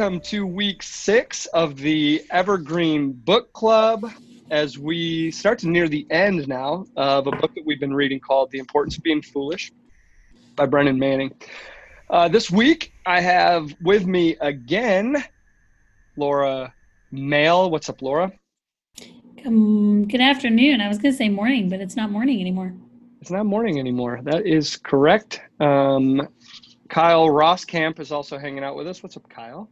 welcome to week six of the Evergreen Book Club. As we start to near the end now of a book that we've been reading called The Importance of Being Foolish by Brennan Manning. Uh, this week, I have with me again Laura Mail. What's up, Laura? Um, good afternoon. I was going to say morning, but it's not morning anymore. It's not morning anymore. That is correct. Um, Kyle Roskamp is also hanging out with us. What's up, Kyle?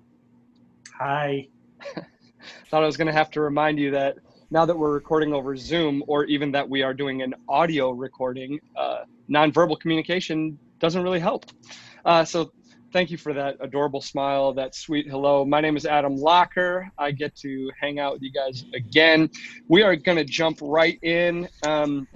Hi. Thought I was going to have to remind you that now that we're recording over Zoom, or even that we are doing an audio recording, uh, nonverbal communication doesn't really help. Uh, so thank you for that adorable smile, that sweet hello. My name is Adam Locker. I get to hang out with you guys again. We are going to jump right in. Um,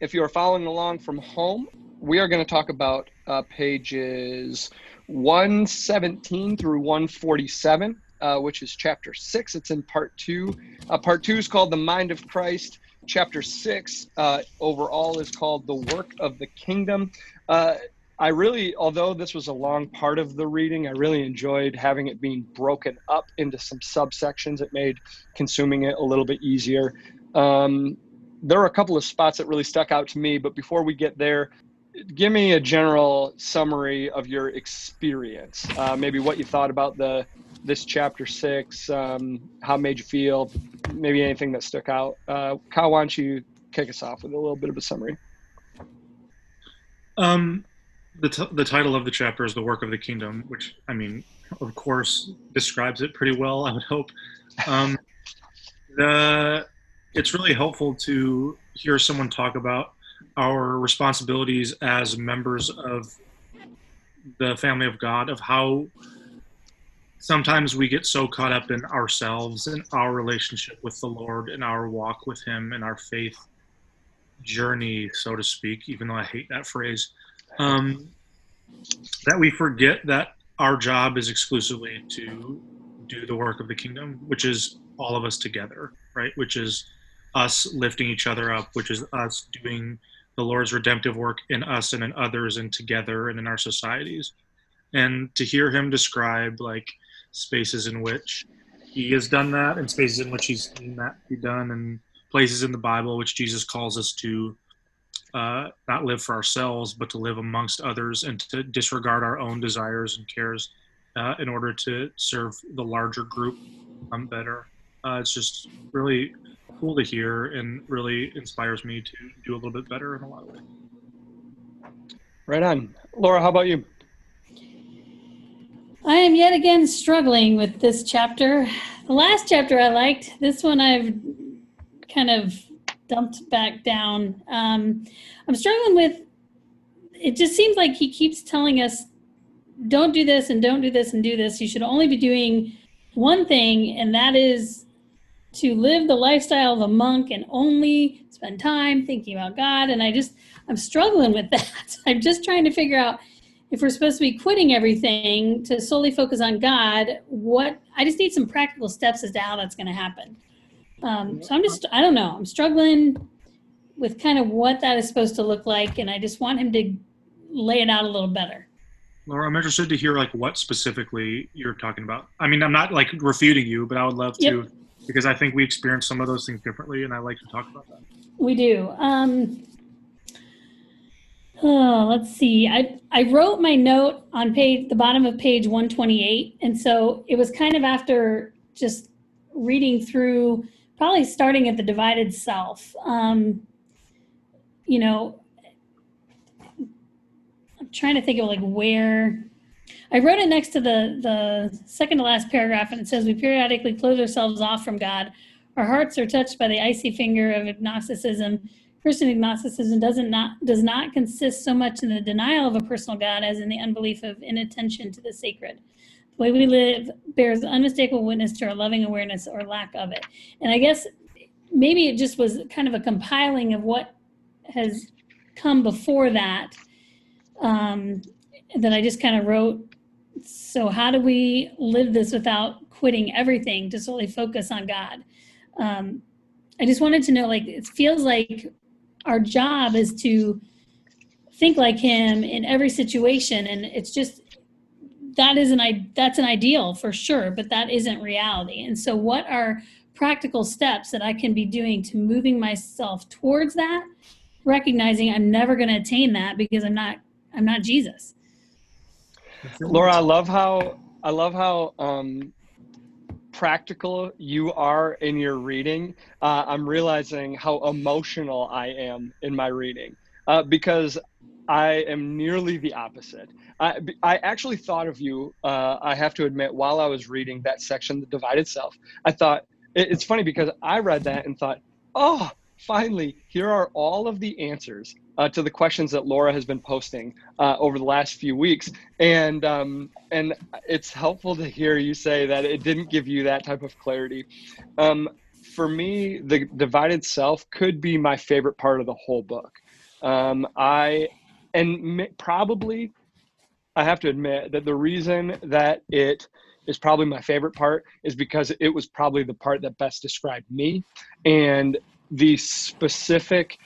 if you are following along from home, we are going to talk about uh, pages 117 through 147, uh, which is chapter six. It's in part two. Uh, part two is called The Mind of Christ. Chapter six uh, overall is called The Work of the Kingdom. Uh, I really, although this was a long part of the reading, I really enjoyed having it being broken up into some subsections. It made consuming it a little bit easier. Um, there are a couple of spots that really stuck out to me, but before we get there, give me a general summary of your experience. Uh, maybe what you thought about the this chapter six, um, how it made you feel, maybe anything that stuck out. Uh, Kyle, why don't you kick us off with a little bit of a summary? Um, the, t- the title of the chapter is the work of the kingdom, which I mean, of course, describes it pretty well. I would hope. Um, the it's really helpful to hear someone talk about our responsibilities as members of the family of God, of how sometimes we get so caught up in ourselves and our relationship with the Lord and our walk with Him and our faith journey, so to speak, even though I hate that phrase, um, that we forget that our job is exclusively to do the work of the kingdom, which is all of us together, right? Which is us lifting each other up, which is us doing the Lord's redemptive work in us and in others and together and in our societies. And to hear him describe like spaces in which he has done that and spaces in which he's seen that be done and places in the Bible which Jesus calls us to uh, not live for ourselves, but to live amongst others and to disregard our own desires and cares uh, in order to serve the larger group um, better. Uh, it's just really cool to hear and really inspires me to do a little bit better in a lot of ways. Right on. Laura, how about you? I am yet again struggling with this chapter. The last chapter I liked. This one I've kind of dumped back down. Um, I'm struggling with. It just seems like he keeps telling us, "Don't do this and don't do this and do this. You should only be doing one thing, and that is to live the lifestyle of a monk and only spend time thinking about God. And I just, I'm struggling with that. I'm just trying to figure out if we're supposed to be quitting everything to solely focus on God, what, I just need some practical steps as to how that's going to happen. Um, so I'm just, I don't know, I'm struggling with kind of what that is supposed to look like. And I just want him to lay it out a little better. Laura, I'm interested to hear like what specifically you're talking about. I mean, I'm not like refuting you, but I would love yep. to because I think we experience some of those things differently, and I like to talk about that. We do. Um, oh, let's see. I I wrote my note on page the bottom of page 128, and so it was kind of after just reading through, probably starting at the divided self. Um, you know, I'm trying to think of like where I wrote it next to the, the second to last paragraph, and it says, We periodically close ourselves off from God. Our hearts are touched by the icy finger of agnosticism. Christian agnosticism doesn't not, does not consist so much in the denial of a personal God as in the unbelief of inattention to the sacred. The way we live bears unmistakable witness to our loving awareness or lack of it. And I guess maybe it just was kind of a compiling of what has come before that um, that I just kind of wrote so how do we live this without quitting everything to solely focus on God? Um, I just wanted to know, like, it feels like our job is to think like Him in every situation, and it's just that is an that's an ideal for sure but that isn't reality and so what are practical steps that i can be doing to moving myself towards that recognizing i'm never going to attain that because i'm not i'm not jesus laura i love how i love how um practical you are in your reading uh, i'm realizing how emotional i am in my reading uh, because I am nearly the opposite. I, I actually thought of you, uh, I have to admit, while I was reading that section, The Divided Self. I thought, it, it's funny because I read that and thought, oh, finally, here are all of the answers uh, to the questions that Laura has been posting uh, over the last few weeks. And, um, and it's helpful to hear you say that it didn't give you that type of clarity. Um, for me, The Divided Self could be my favorite part of the whole book. Um, I and probably I have to admit that the reason that it is probably my favorite part is because it was probably the part that best described me and the specific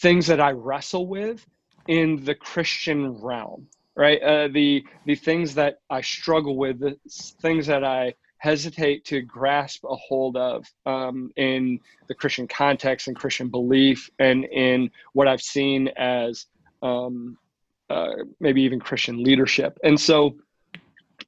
things that I wrestle with in the Christian realm, right? Uh, the the things that I struggle with, the things that I hesitate to grasp a hold of um, in the Christian context and Christian belief, and in what I've seen as um, uh, maybe even Christian leadership. And so,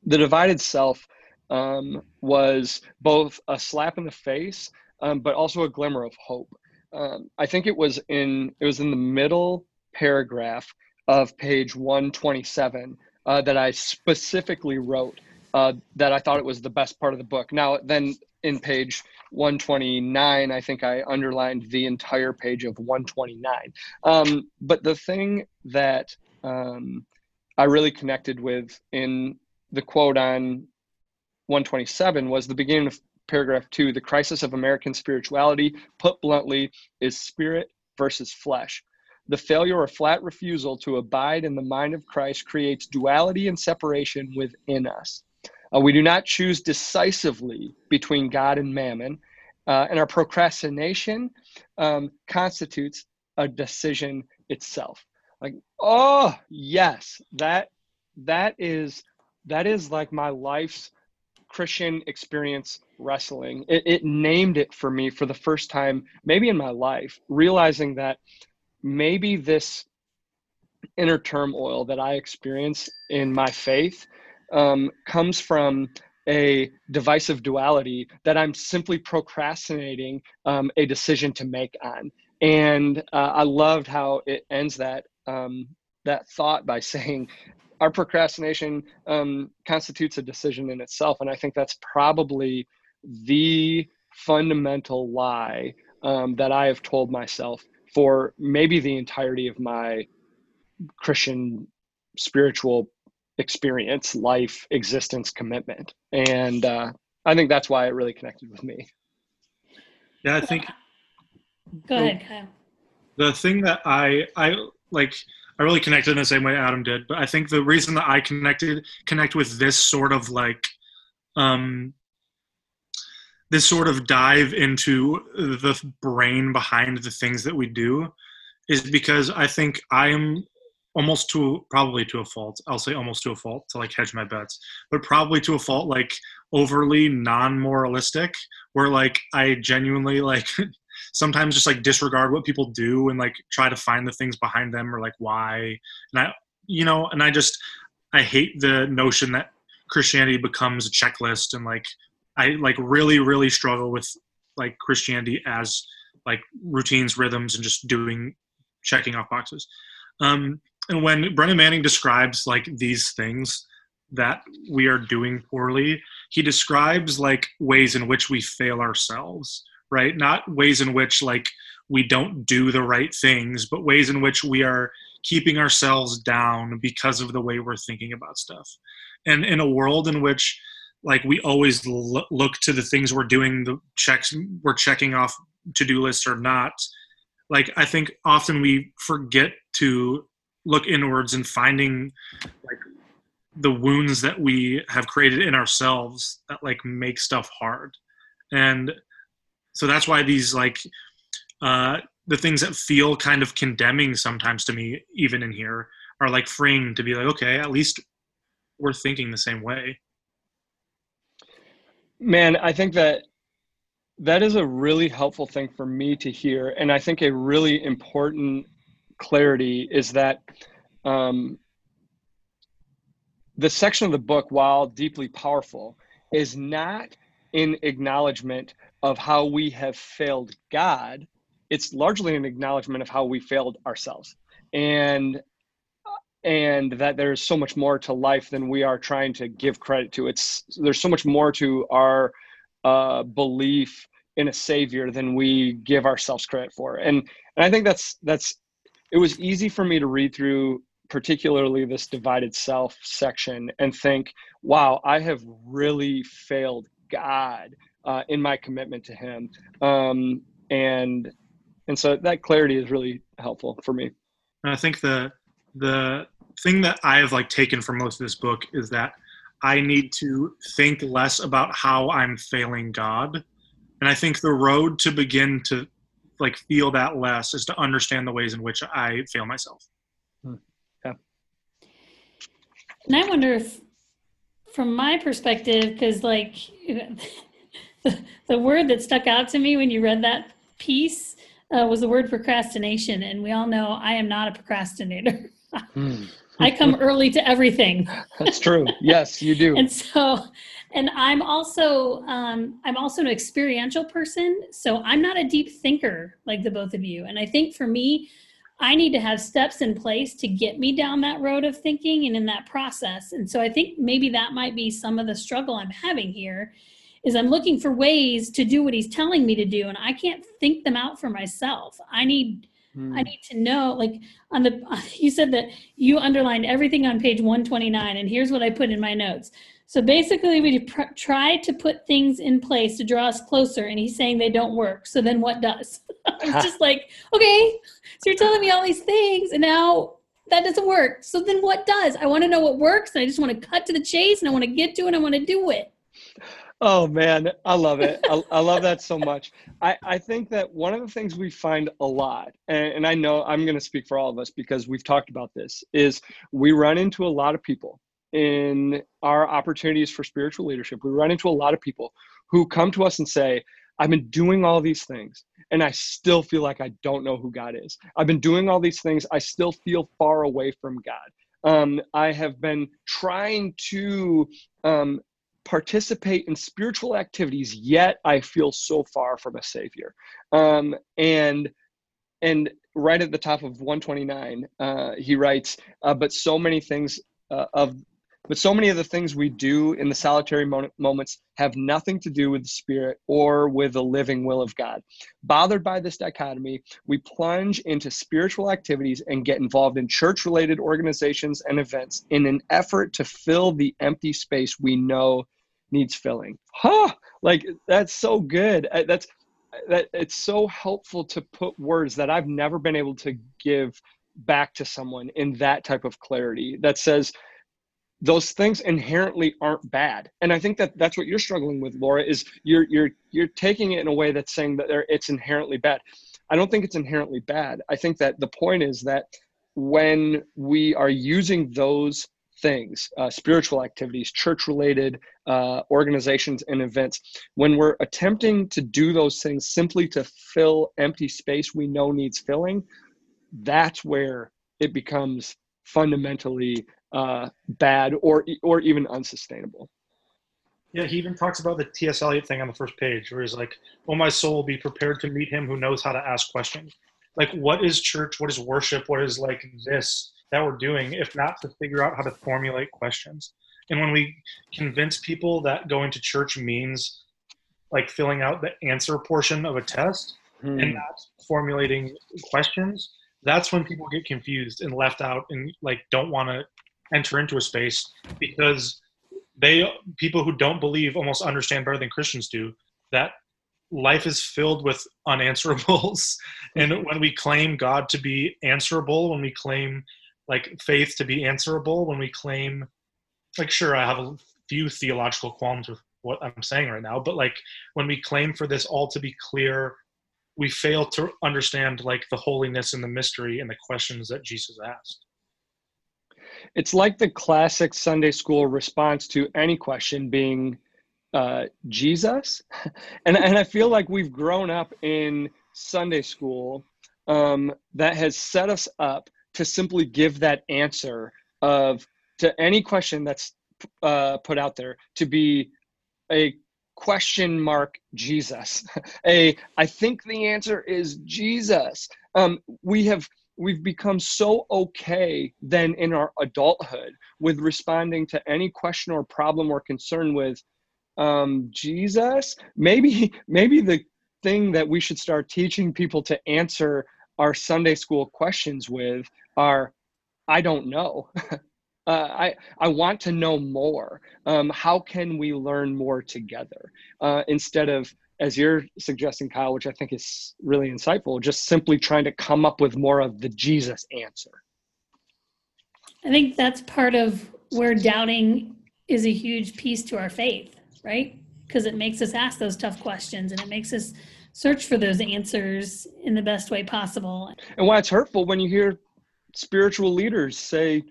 the divided self um, was both a slap in the face, um, but also a glimmer of hope. Um, I think it was in it was in the middle paragraph of page 127 uh, that I specifically wrote uh, that I thought it was the best part of the book. Now, then in page 129, I think I underlined the entire page of 129. Um, but the thing that um, I really connected with in the quote on 127 was the beginning of paragraph two the crisis of American spirituality, put bluntly, is spirit versus flesh. The failure or flat refusal to abide in the mind of Christ creates duality and separation within us. Uh, we do not choose decisively between God and mammon, uh, and our procrastination um, constitutes a decision itself. Like, oh yes, that that is that is like my life's Christian experience wrestling. It, it named it for me for the first time, maybe in my life, realizing that maybe this inner turmoil that I experience in my faith um, comes from a divisive duality that I'm simply procrastinating um, a decision to make on. And uh, I loved how it ends that um, that thought by saying, "Our procrastination um, constitutes a decision in itself." And I think that's probably the fundamental lie um, that I have told myself for maybe the entirety of my Christian spiritual experience, life, existence, commitment. And uh, I think that's why it really connected with me. Yeah, I think. Go ahead, Kyle. The thing that I I like I really connected in the same way Adam did, but I think the reason that I connected connect with this sort of like um this sort of dive into the brain behind the things that we do is because I think I am almost to probably to a fault i'll say almost to a fault to like hedge my bets but probably to a fault like overly non-moralistic where like i genuinely like sometimes just like disregard what people do and like try to find the things behind them or like why. And i you know and i just i hate the notion that christianity becomes a checklist and like i like really really struggle with like christianity as like routines rhythms and just doing checking off boxes. Um and when Brennan Manning describes like these things that we are doing poorly, he describes like ways in which we fail ourselves, right? Not ways in which like we don't do the right things, but ways in which we are keeping ourselves down because of the way we're thinking about stuff. And in a world in which like we always look to the things we're doing, the checks we're checking off to-do lists or not, like I think often we forget to look inwards and finding like the wounds that we have created in ourselves that like make stuff hard and so that's why these like uh the things that feel kind of condemning sometimes to me even in here are like freeing to be like okay at least we're thinking the same way. Man, I think that that is a really helpful thing for me to hear. And I think a really important clarity is that um, the section of the book, while deeply powerful, is not in acknowledgement of how we have failed God. It's largely an acknowledgement of how we failed ourselves. And and that there's so much more to life than we are trying to give credit to. It's there's so much more to our uh, belief in a savior than we give ourselves credit for. And and I think that's that's it was easy for me to read through particularly this divided self section and think, wow, I have really failed God uh, in my commitment to Him. Um, and and so that clarity is really helpful for me. And I think the the thing that I have like taken from most of this book is that I need to think less about how I'm failing God. And I think the road to begin to like feel that less is to understand the ways in which I fail myself. Hmm. Yeah. And I wonder if, from my perspective, because like the, word that stuck out to me when you read that piece uh, was the word procrastination. And we all know I am not a procrastinator. Hmm. I come early to everything. That's true. Yes, you do. and so, and I'm also um, I'm also an experiential person. So I'm not a deep thinker like the both of you. And I think for me, I need to have steps in place to get me down that road of thinking and in that process. And so I think maybe that might be some of the struggle I'm having here is I'm looking for ways to do what he's telling me to do and I can't think them out for myself. I need Hmm. I need to know, like on the, you said that you underlined everything on page 129, and here's what I put in my notes. So basically, we pr- try to put things in place to draw us closer, and he's saying they don't work. So then what does? I'm just like, okay, so you're telling me all these things, and now that doesn't work. So then what does? I want to know what works, and I just want to cut to the chase, and I want to get to it, and I want to do it. Oh man, I love it. I, I, love that so much. I, I think that one of the things we find a lot, and, and I know I'm going to speak for all of us because we've talked about this, is we run into a lot of people in our opportunities for spiritual leadership. We run into a lot of people who come to us and say, I've been doing all these things and I still feel like I don't know who God is. I've been doing all these things. I still feel far away from God. Um, I have been trying to um, participate in spiritual activities, yet I feel so far from a savior. Um, and and right at the top of 129, uh, he writes, uh, "But so many things uh, of." But so many of the things we do in the solitary moments have nothing to do with the spirit or with the living will of God. Bothered by this dichotomy, we plunge into spiritual activities and get involved in church related organizations and events in an effort to fill the empty space we know needs filling. Huh? Like that's so good. Uh, that's uh, that it's so helpful to put words that I've never been able to give back to someone in that type of clarity that says those things inherently aren't bad and i think that that's what you're struggling with laura is you're you're you're taking it in a way that's saying that it's inherently bad i don't think it's inherently bad i think that the point is that when we are using those things uh, spiritual activities church related uh, organizations and events when we're attempting to do those things simply to fill empty space we know needs filling that's where it becomes fundamentally uh, bad or or even unsustainable yeah, he even talks about the T.S. Eliot thing on the first page, where he's like, "Oh, my soul, be prepared to meet him who knows how to ask questions." Like, what is church? What is worship? What is like this? That we're doing, if not to figure out how to formulate questions. And when we convince people that going to church means like filling out the answer portion of a test hmm. and not formulating questions, that's when people get confused and left out and like don't want to enter into a space because they people who don't believe almost understand better than Christians do that life is filled with unanswerables and when we claim god to be answerable when we claim like faith to be answerable when we claim like sure i have a few theological qualms with what i'm saying right now but like when we claim for this all to be clear we fail to understand like the holiness and the mystery and the questions that jesus asked it's like the classic Sunday school response to any question being uh, Jesus. and, and I feel like we've grown up in Sunday school um, that has set us up to simply give that answer of to any question that's uh, put out there to be a question mark Jesus. a I think the answer is Jesus. Um, we have we've become so okay then in our adulthood with responding to any question or problem or concern with um, Jesus. Maybe maybe the thing that we should start teaching people to answer our Sunday school questions with are I don't know. uh, I I want to know more. Um, how can we learn more together uh, instead of as you're suggesting, Kyle, which I think is really insightful, just simply trying to come up with more of the Jesus answer. I think that's part of where doubting is a huge piece to our faith, right? Because it makes us ask those tough questions and it makes us search for those answers in the best way possible. And why it's hurtful when you hear spiritual leaders say,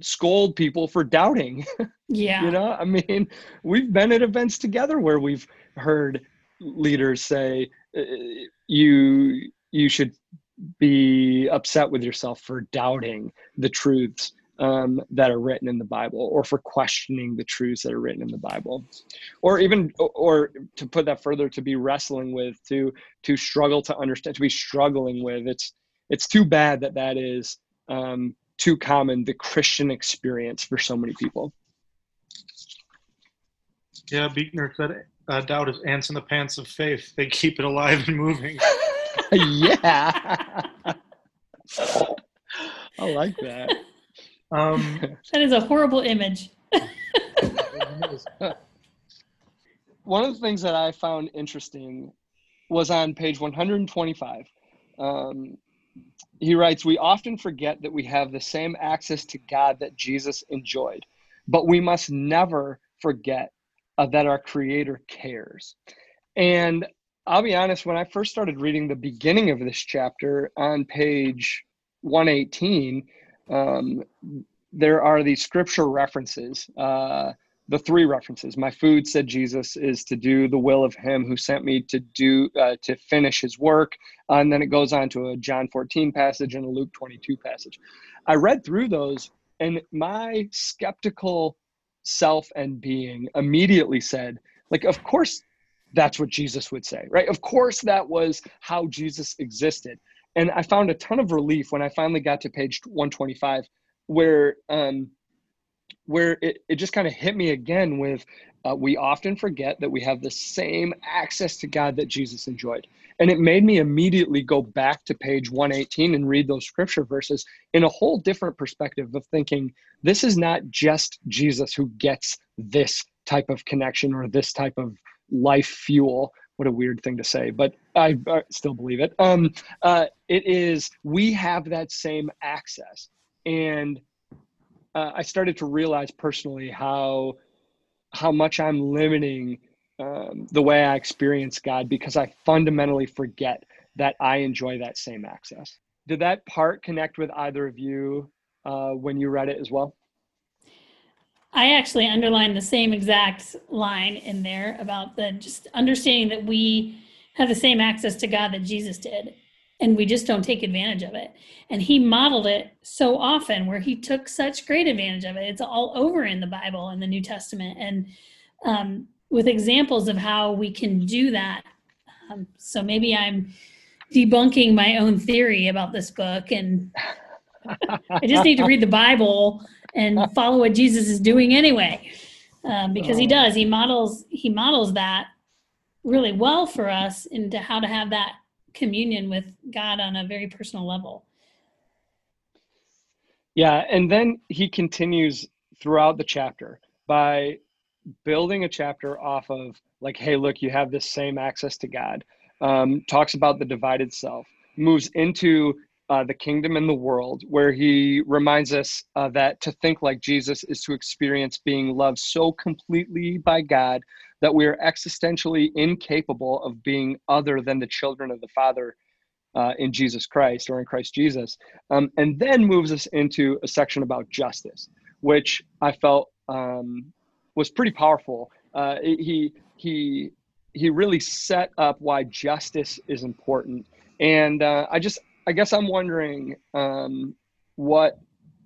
scold people for doubting. Yeah. you know, I mean, we've been at events together where we've heard leaders say uh, you you should be upset with yourself for doubting the truths um, that are written in the Bible, or for questioning the truths that are written in the Bible, or even, or to put that further, to be wrestling with, to to struggle to understand, to be struggling with. It's it's too bad that that is um, too common the Christian experience for so many people. Yeah, Buechner said uh, doubt is ants in the pants of faith. They keep it alive and moving. yeah. I like that. Um, that is a horrible image. One of the things that I found interesting was on page 125. Um, he writes, We often forget that we have the same access to God that Jesus enjoyed, but we must never forget uh, that our Creator cares. And I'll be honest, when I first started reading the beginning of this chapter on page 118, um, there are these scripture references. Uh, the three references. My food, said Jesus, is to do the will of Him who sent me to do uh, to finish His work. Uh, and then it goes on to a John 14 passage and a Luke 22 passage. I read through those, and my skeptical self and being immediately said, like, of course that's what Jesus would say, right? Of course that was how Jesus existed. And I found a ton of relief when I finally got to page 125, where um, where it, it just kind of hit me again with uh, we often forget that we have the same access to God that Jesus enjoyed. And it made me immediately go back to page 118 and read those scripture verses in a whole different perspective of thinking this is not just Jesus who gets this type of connection or this type of life fuel. What a weird thing to say, but I, I still believe it. Um, uh, it is, we have that same access. And uh, I started to realize personally how how much I'm limiting um, the way I experience God because I fundamentally forget that I enjoy that same access. Did that part connect with either of you uh, when you read it as well? I actually underlined the same exact line in there about the just understanding that we have the same access to God that Jesus did and we just don't take advantage of it. And he modeled it so often where he took such great advantage of it. It's all over in the Bible and the New Testament and um, with examples of how we can do that. Um, so maybe I'm debunking my own theory about this book and I just need to read the Bible and follow what Jesus is doing anyway. Um, because he oh. does, he models he models that really well for us into how to have that communion with God on a very personal level. Yeah, and then he continues throughout the chapter by building a chapter off of like, hey, look, you have this same access to God. Um, talks about the divided self, moves into uh, the kingdom and the world, where he reminds us uh, that to think like Jesus is to experience being loved so completely by God that we are existentially incapable of being other than the children of the Father uh, in Jesus Christ or in Christ Jesus, um, and then moves us into a section about justice, which I felt um, was pretty powerful. Uh, he he he really set up why justice is important, and uh, I just I guess I'm wondering um, what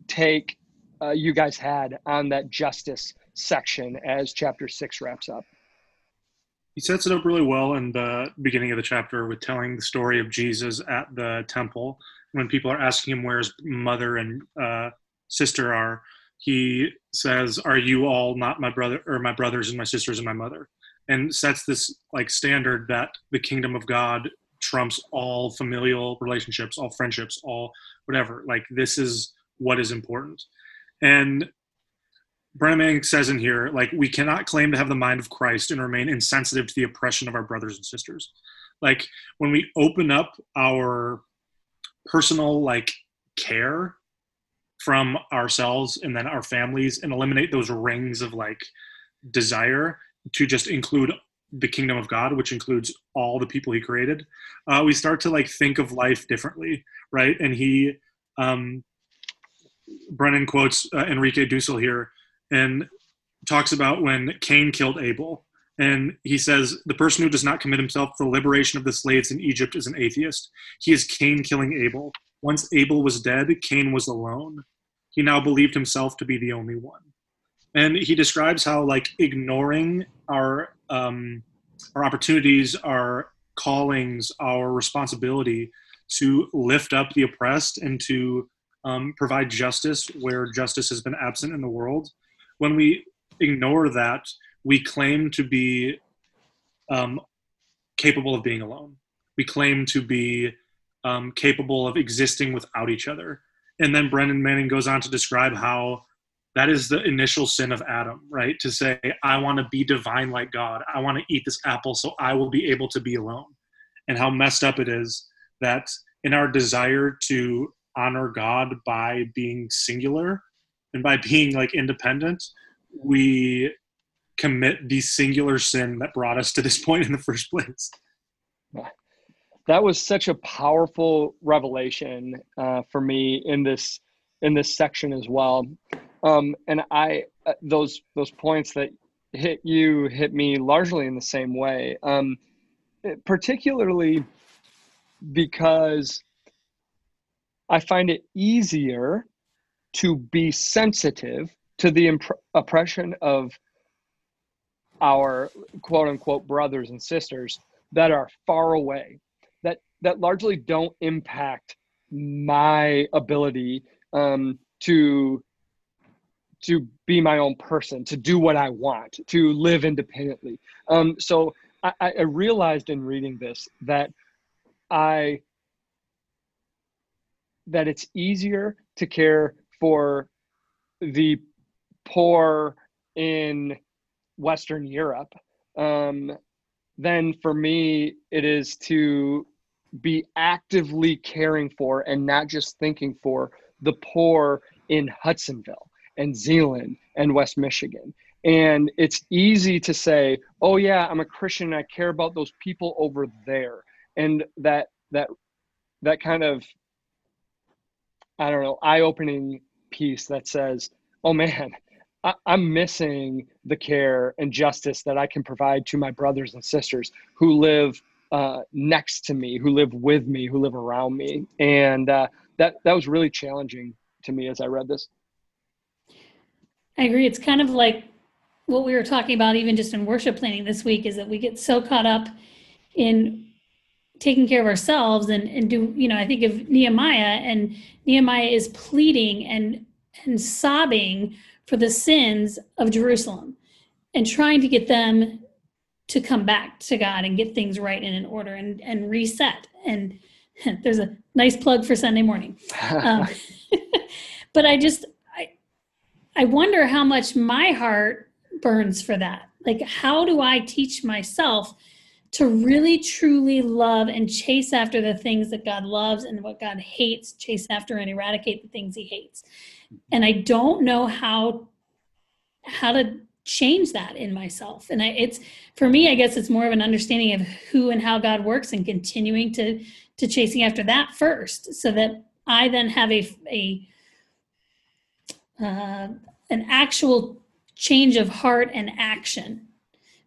take uh, you guys had on that justice section as chapter six wraps up. He sets it up really well in the beginning of the chapter with telling the story of Jesus at the temple when people are asking him where his mother and uh, sister are. He says, "Are you all not my brother or my brothers and my sisters and my mother?" And sets this like standard that the kingdom of God trumps all familial relationships, all friendships, all whatever. Like this is what is important. And Brennan Manning says in here, like, we cannot claim to have the mind of Christ and remain insensitive to the oppression of our brothers and sisters. Like, when we open up our personal, like, care from ourselves and then our families and eliminate those rings of, like, desire to just include the kingdom of God, which includes all the people he created, uh, we start to, like, think of life differently, right? And he, um, Brennan quotes uh, Enrique Dussel here and talks about when Cain killed Abel. And he says, The person who does not commit himself to the liberation of the slaves in Egypt is an atheist. He is Cain killing Abel. Once Abel was dead, Cain was alone. He now believed himself to be the only one. And he describes how, like, ignoring our um, our opportunities, our callings, our responsibility to lift up the oppressed and to um, provide justice where justice has been absent in the world when we ignore that, we claim to be um, capable of being alone. We claim to be um, capable of existing without each other. And then Brennan Manning goes on to describe how that is the initial sin of Adam, right? To say, I want to be divine like God. I want to eat this apple so I will be able to be alone. And how messed up it is that in our desire to honor God by being singular, and by being like independent we commit the singular sin that brought us to this point in the first place that was such a powerful revelation uh, for me in this in this section as well um, and i uh, those those points that hit you hit me largely in the same way. Um, particularly because i find it easier to be sensitive to the imp- oppression of our quote unquote brothers and sisters that are far away that that largely don't impact my ability um, to to be my own person to do what i want to live independently. Um, so I, I realized in reading this that i that it's easier to care for the poor in Western Europe, um, then for me, it is to be actively caring for and not just thinking for the poor in Hudsonville and Zeeland and West Michigan. And it's easy to say, oh, yeah, I'm a Christian and I care about those people over there. And that, that, that kind of, I don't know, eye opening piece that says, oh man, I, am missing the care and justice that I can provide to my brothers and sisters who live uh, next to me, who live with me, who live around me, and uh, that that was really challenging to me as I read this. I agree. It's kind of like what we were talking about, even just in worship planning this week, is that we get so caught up in taking care of ourselves and, and do, you know, I think of Nehemiah and Nehemiah is pleading and and sobbing for the sins of Jerusalem and trying to get them to come back to God and get things right and in order and, and reset. And there's a nice plug for Sunday morning. Um, but I just, I, wonder how much my heart burns for that. Like, how do I teach myself to really truly love and chase after the things that God loves and what God hates, chase after and eradicate the things he hates? and I don't know how how to change that in myself and I, it's for me i guess it's more of an understanding of who and how god works and continuing to to chasing after that first so that i then have a a uh, an actual change of heart and action.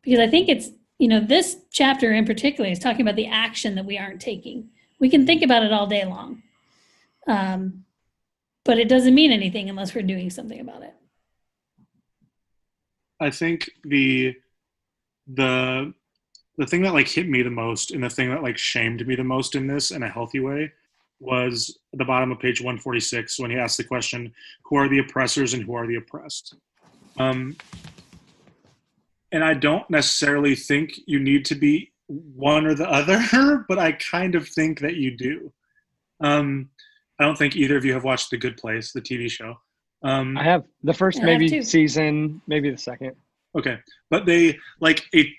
Because i think it's you know this chapter in particular is talking about the action that we aren't taking. We can think about it all day long. Um, but it doesn't mean anything unless we're doing something about it. I think the the the thing that like hit me the most and the thing that like shamed me the most in this in a healthy way was the bottom of page 146 when he asked the question who are the oppressors and who are the oppressed? Um, and i don't necessarily think you need to be one or the other but i kind of think that you do. Um, i don't think either of you have watched the good place the tv show. Um, I have the first maybe season, maybe the second. Okay, but they like a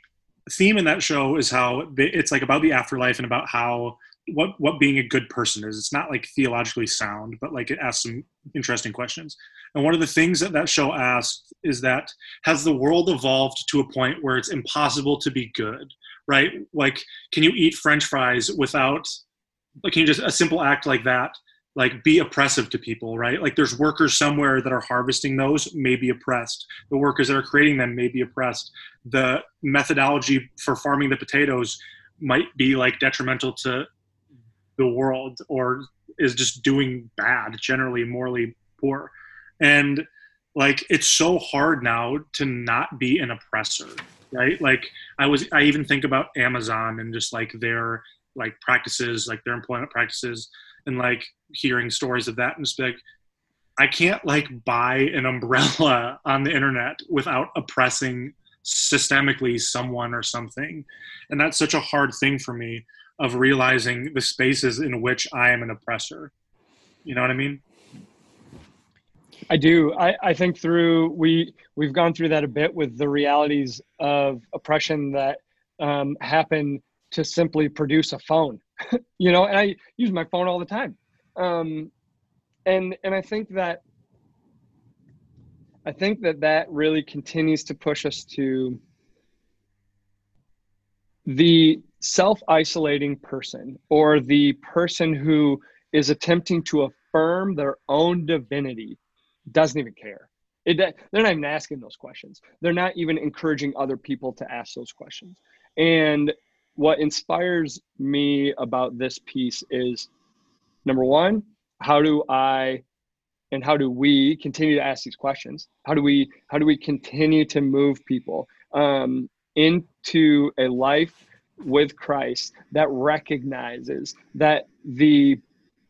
theme in that show is how they, it's like about the afterlife and about how what what being a good person is. It's not like theologically sound, but like it asks some interesting questions. And one of the things that that show asked is that has the world evolved to a point where it's impossible to be good, right? Like, can you eat French fries without? Like, can you just a simple act like that like be oppressive to people right like there's workers somewhere that are harvesting those may be oppressed the workers that are creating them may be oppressed the methodology for farming the potatoes might be like detrimental to the world or is just doing bad generally morally poor. And like it's so hard now to not be an oppressor right? Like i was i even think about amazon and just like their like practices like their employment practices and like hearing stories of that and just like I can't like buy an umbrella on the internet without oppressing systemically someone or something. And that's such a hard thing for me of realizing the spaces in which I am an oppressor. You know what I mean? I do. I, I think through we we've gone through that a bit with the realities of oppression that um, happen to simply produce a phone. you know, and I use my phone all the time. Um, and and I think that I think that that really continues to push us to the self-isolating person or the person who is attempting to affirm their own divinity doesn't even care. It, they're not even asking those questions. They're not even encouraging other people to ask those questions. And what inspires me about this piece is number one, how do I and how do we continue to ask these questions? How do we how do we continue to move people um, into a life with Christ that recognizes that the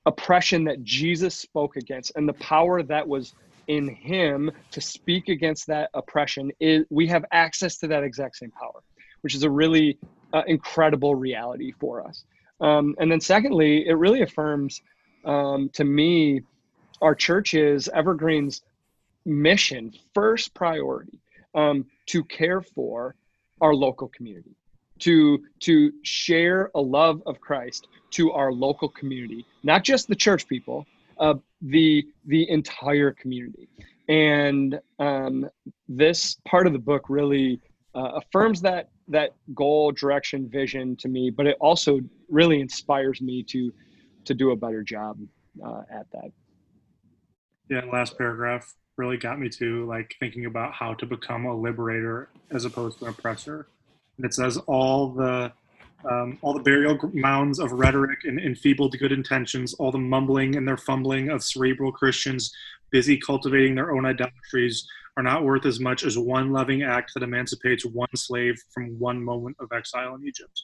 oppression that Jesus spoke against and the power that was in him to speak against that oppression is we have access to that exact same power which is a really uh, incredible reality for us. Um, and then, secondly, it really affirms um, to me our church's Evergreen's mission, first priority, um, to care for our local community, to to share a love of Christ to our local community, not just the church people, uh, the the entire community. And um, this part of the book really uh, affirms that that goal, direction, vision to me, but it also really inspires me to to do a better job uh, at that. Yeah, last paragraph really got me to like thinking about how to become a liberator as opposed to an oppressor. It says all the um, all the burial mounds of rhetoric and enfeebled good intentions, all the mumbling and their fumbling of cerebral Christians busy cultivating their own idolatries, are not worth as much as one loving act that emancipates one slave from one moment of exile in Egypt.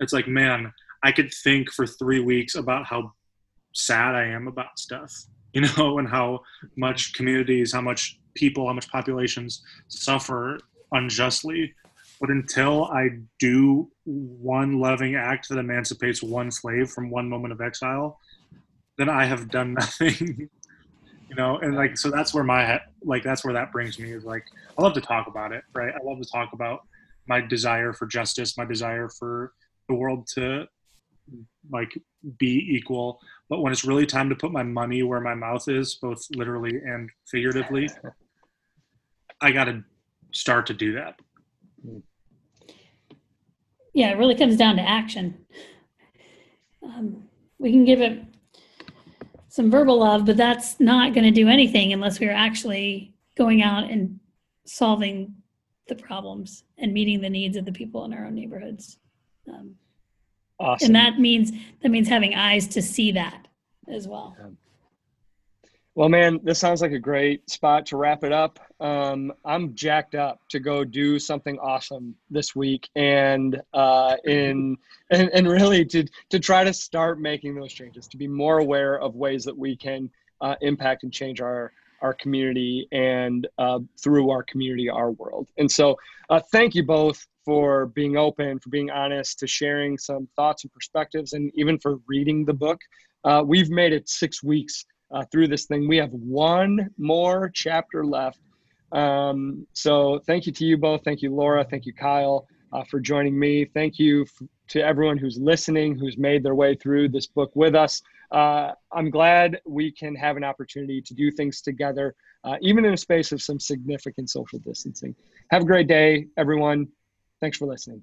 It's like, man, I could think for three weeks about how sad I am about stuff, you know, and how much communities, how much people, how much populations suffer unjustly. But until I do one loving act that emancipates one slave from one moment of exile, then I have done nothing. You know and like so that's where my like that's where that brings me is like i love to talk about it right? I love to talk about my desire for justice my desire for the world to like be equal. But when it's really time to put my money where my mouth is both literally and figuratively i gotta start to do that. Hmm. Yeah, it really comes down to action. Um, we can give it some verbal love, but that's not going to do anything unless we're actually going out and solving the problems and meeting the needs of the people in our own neighborhoods. Um, Awesome. and that means that means having eyes to see that as well. Well, man, this sounds like a great spot to wrap it up. Um, I'm jacked up to go do something awesome this week, and uh, in and, and really to to try to start making those changes, to be more aware of ways that we can uh, impact and change our our community and uh, through our community, our world. And so, uh, thank you both for being open, for being honest, to sharing some thoughts and perspectives, and even for reading the book. Uh, we've made it six weeks uh, through this thing. We have one more chapter left. Um, so thank you to you both. Thank you, Laura. Thank you, Kyle, uh, for joining me. Thank you f- to everyone who's listening, who's made their way through this book with us. Uh, I'm glad we can have an opportunity to do things together, uh, even in a space of some significant social distancing. Have a great day, everyone. Thanks for listening.